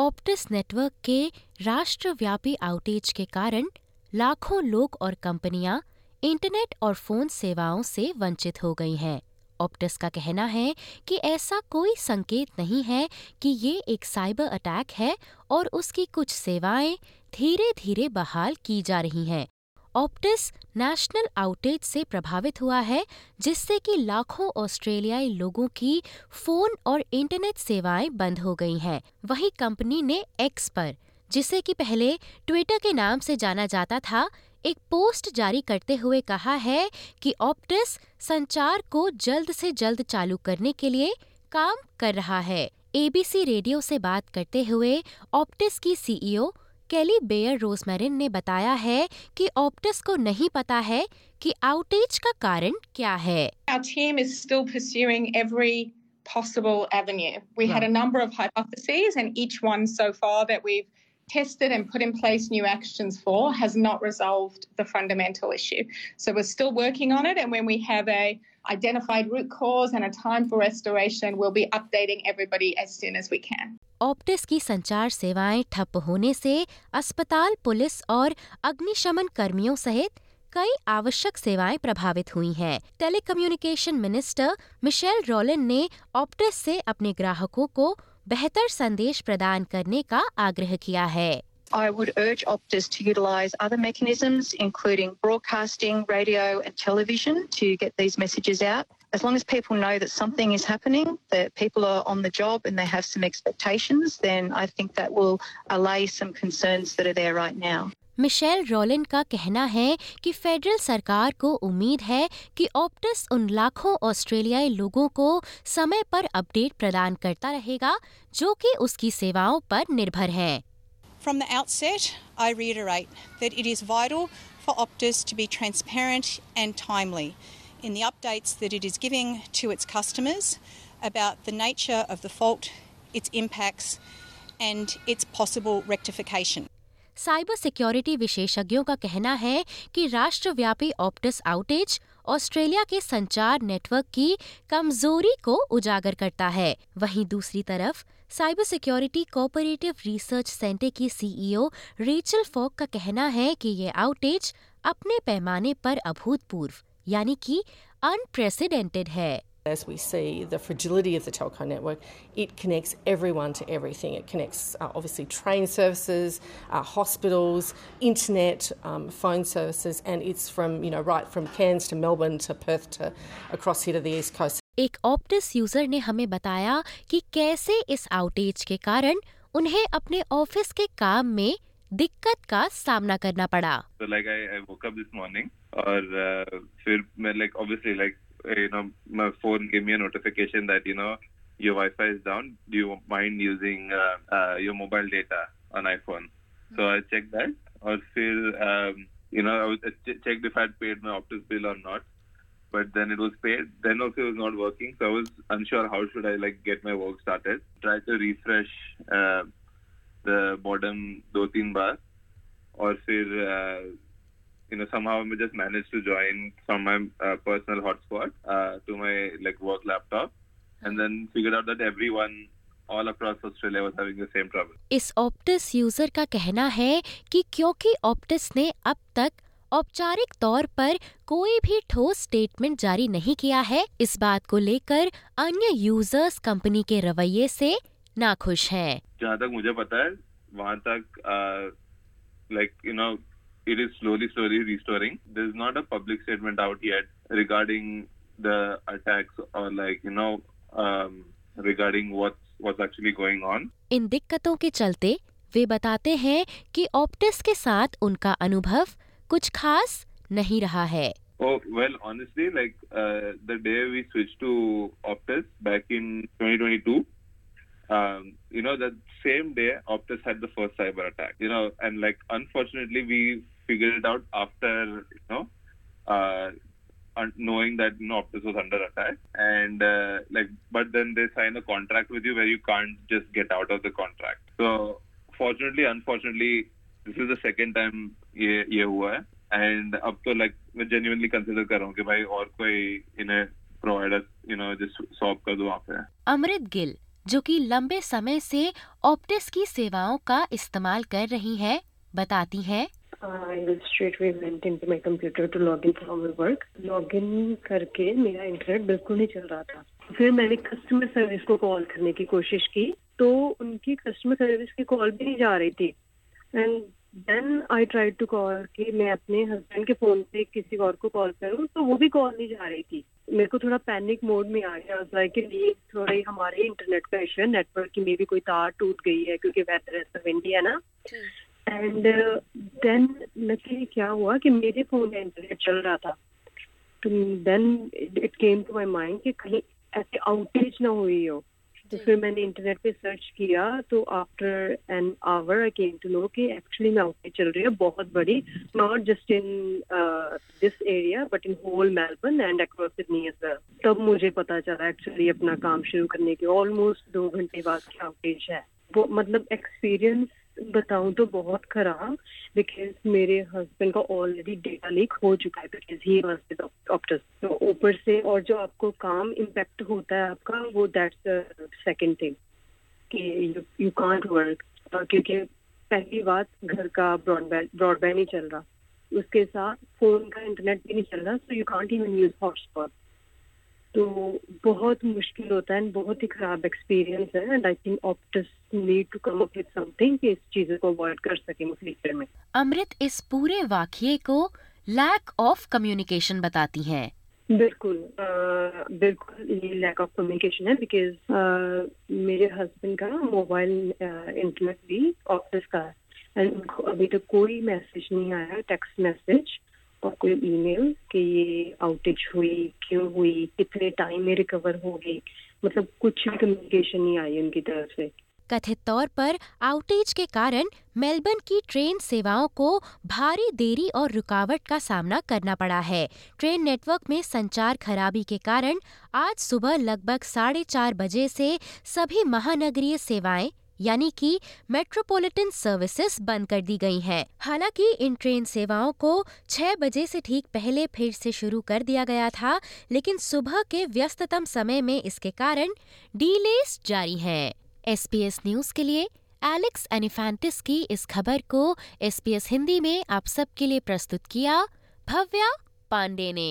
Obtuse network के राष्ट्रव्यापी outage के कारण लाखों लोग और कंपनियाँ इंटरनेट और फ़ोन सेवाओं से वंचित हो गई हैं। ऑप्टिस का कहना है कि ऐसा कोई संकेत नहीं है कि ये एक साइबर अटैक है और उसकी कुछ सेवाएँ धीरे धीरे बहाल की जा रही हैं। ऑप्टिस नेशनल आउटेज से प्रभावित हुआ है, जिससे कि लाखों ऑस्ट्रेलियाई लोगों की फ़ोन और इंटरनेट सेवाएँ बंद हो गई हैं। वहीं कंपनी ने एक्स पर, जिसे कि पहले ट्विटर के नाम से जाना जाता था, एक पोस्ट जारी करते हुए कहा है कि ऑप्टिस संचार को जल्द से जल्द चालू करने के लिए काम कर रहा है। एबीसी रेडियो से बात करते हुए ऑप्टिस की सीईओ केली बेयर रोजमेरिन ने बताया है कि ऑप्टिस को नहीं पता है कि आउटेज का कारण क्या है Our team is still pursuing every possible avenue. We had a number of hypotheses, and each one so far that we've tested and put in place new actions for has not resolved the fundamental issue. So we're still working on it, and when we have a identified root cause and a time for restoration, we'll be updating everybody as soon as we can. Optus की संचार सेवाएँ ठप होने से अस्पताल, police और अग्निशमन कर्मियों सहित कई आवश्यक सेवाएँ प्रभावित हुई हैं। टेलीकम्युनिकेशन मिनिस्टर मिशेल रोलिन ने ऑप्टिस से अपने ग्राहकों को बेहतर संदेश प्रदान करने का आग्रह किया है I would urge Optus to utilise other mechanisms, including broadcasting, radio, and television, to get these messages out. As long as people know that something is happening, that people are on the job and they have some expectations, then I think that will allay some concerns that are there right now. Michelle Rollin का कहना है कि federal सरकार को उम्मीद है कि Optus उन लाखों ऑस्ट्रेलियाई लोगों को समय पर अपडेट प्रदान करता रहेगा जो कि उसकी सेवाओं पर निर्भर हैं। From the outset, I reiterate that it is vital for Optus to be transparent and timely in the updates that it is giving to its customers about the nature of the fault, its impacts, and its possible rectification. Cyber security विशेषज्ञों का कहना है कि राष्ट्रव्यापी Optus outage Australia के संचार network की कमज़ोरी को उजागर करता है वहीं दूसरी तरफ़ cyber security cooperative research centre की सीईओ रेचल फॉक का कहना है कि ये आउटेज अपने पैमाने पर अभूतपूर्व यानी कि अनप्रेसिडेंटेड है As we see the fragility of the telco network, it connects everyone to everything. It connects uh, obviously train services, uh, hospitals, internet, um, phone services, and it's from you know right from Cairns to Melbourne to Perth to across here to the east coast. एक Optus user ने हमें बताया कि कैसे इस outage के कारण उन्हें अपने ऑफ़िस के काम में दिक्कत का सामना करना पड़ा। So like I, I morning, और फिर मैं like obviously like you know my phone give me notification that you know your wifi is down do you mind using your mobile data on iPhone so I check that और फिर you know check if I paid my Optus bill और not But then it was paid. Then also it was not working. So I was unsure how should I like get my work started. Tried to refresh uh, the modem दो तीन बार और फिर uh, you know somehow I just managed to join from my uh, personal hotspot uh, to my like work laptop, and then figured out that everyone all across Australia was having the same trouble. इस Optus user का कहना है कि क्योंकि obtuse ने अब तक औपचारिक तौर पर कोई भी ठोस स्टेटमेंट जारी नहीं किया है इस बात को लेकर अन्य यूज़र्स कंपनी के रवैये से नाखुश है। जहाँ तक मुझे पता है वहाँ तक like you know it is slowly slowly restoring not a public statement out yet regarding the attacks और like you know regarding actually going on इन दिक्कतों के चलते वे बताते हैं कि ऑप्टिस के साथ उनका अनुभव कुछ खास नहीं रहा है Oh well, honestly, like uh, the day we switched to Optus back in 2022, um, you know, that same day Optus had the first cyber attack. You know, and like unfortunately, we figured it out after you know, uh, knowing that you know Optus was under attack, and uh, like, but then they sign a contract with you where you can't just get out of the contract. So fortunately, unfortunately, this is the second time ये ये हुआ है. And अब तो like मैं genuinely consider कर रहा हूँ कि भाई और कोई इन्हें provider you know just solve कर दो वहाँ पे अमृत गिल जो कि लंबे समय से ऑप्टिस की सेवाओं का इस्तेमाल कर रही हैं, बताती हैं। I straight away went into my computer to log in for my work. Log in करके मेरा इंटरनेट बिल्कुल नहीं चल रहा था। फिर मैंने कस्टमर सर्विस को कॉल करने की कोशिश की तो उनकी कस्टमर सर्विस की कॉल भी नहीं जा रही थी। And then I try to call कि मैं अपने हस्बैंड के फ़ोन पे किसी और को कॉल करूँ तो वो भी कॉल नहीं जा रही थी। मेरे को थोड़ा पैनिक मोड में आ गया। लाइक ये थोड़ा ही हमारे इंटरनेट का इशू है। नेटवर्क की मे भी कोई तार टूट गई है क्योंकि वेदर ऐसा विंडी है ना। एंड देन लकीली क्या हुआ कि मेरे फ़ोन में इंटरनेट चल रहा था। तो then it came to my mind कि कहीं ऐसे आउटेज ना हुई हो। तो फिर मैंने इंटरनेट पे सर्च किया तो after an hour I came to know कि एक्चुअली में आउटेज चल रही है, बहुत बड़ी not just in this area but in whole Melbourne and across Sydney as well तब मुझे पता चला एक्चुअली अपना काम शुरू करने के ऑलमोस्ट दो घंटे बाद की आउटेज है। वो मतलब एक्सपीरियंस बताऊँ तो बहुत खराब बिकॉज़ मेरे हस्बैंड का ऑलरेडी डेटा लीक हो चुका है बिकॉज़ ही ऑप्टस तो ऊपर से और जो आपको काम इम्पैक्ट होता है आपका, वो दैट्स सेकंड थिंग कि यू कांट वर्क क्योंकि पहली बात घर का ब्रॉडबैंड ब्रॉडबैंड नहीं चल रहा. उसके साथ फ़ोन का इंटरनेट भी नहीं चल रहा so you can't even use hotspot तो बहुत मुश्किल होता है बहुत ही खराब एक्सपीरियंस है and I think Optus need to come up with something कि इस चीज़ों को अवॉइड कर सकें फ्यूचर में। अमृत इस पूरे वाक्य को लैक ऑफ़ कम्युनिकेशन बताती हैं। बिल्कुल बिल्कुल ये लैक ऑफ़ कम्युनिकेशन है बिकॉज़ मेरे हस्बैंड का मोबाइल इंटरनेट भी ऑफ़िस का है। एंड उनको अभी तक कोई मैसेज नहीं आया टेक्स्ट मैसेज और कोई ईमेल कि ये आउटेज हुई, क्यों हुई, कितने टाइम में रिकवर हो गई। मतलब कुछ भी कम्युनिकेशन नहीं आई उनकी तरफ़ से। कथित तौर पर आउटेज के कारण मेलबर्न की ट्रेन सेवाओं को भारी देरी और रुकावट का सामना करना पड़ा है। ट्रेन नेटवर्क में संचार खराबी के कारण आज सुबह लगभग साढ़े चार बजे से सभी महानगरीय सेवाएँ यानी कि मेट्रोपॉलिटन सर्विसेज़ बंद कर दी गई हैं। हालाँकि इन ट्रेन सेवाओं को 6 बजे से ठीक पहले फिर से शुरू कर दिया गया था, लेकिन सुबह के व्यस्ततम समय में इसके कारण डीलेस जारी हैं। एसपीएस न्यूज़ के लिए एलेक्स एनिफेंटिस की इस खबर को एसपीएस हिंदी में आप सबके लिए प्रस्तुत किया भव्या पांडे ने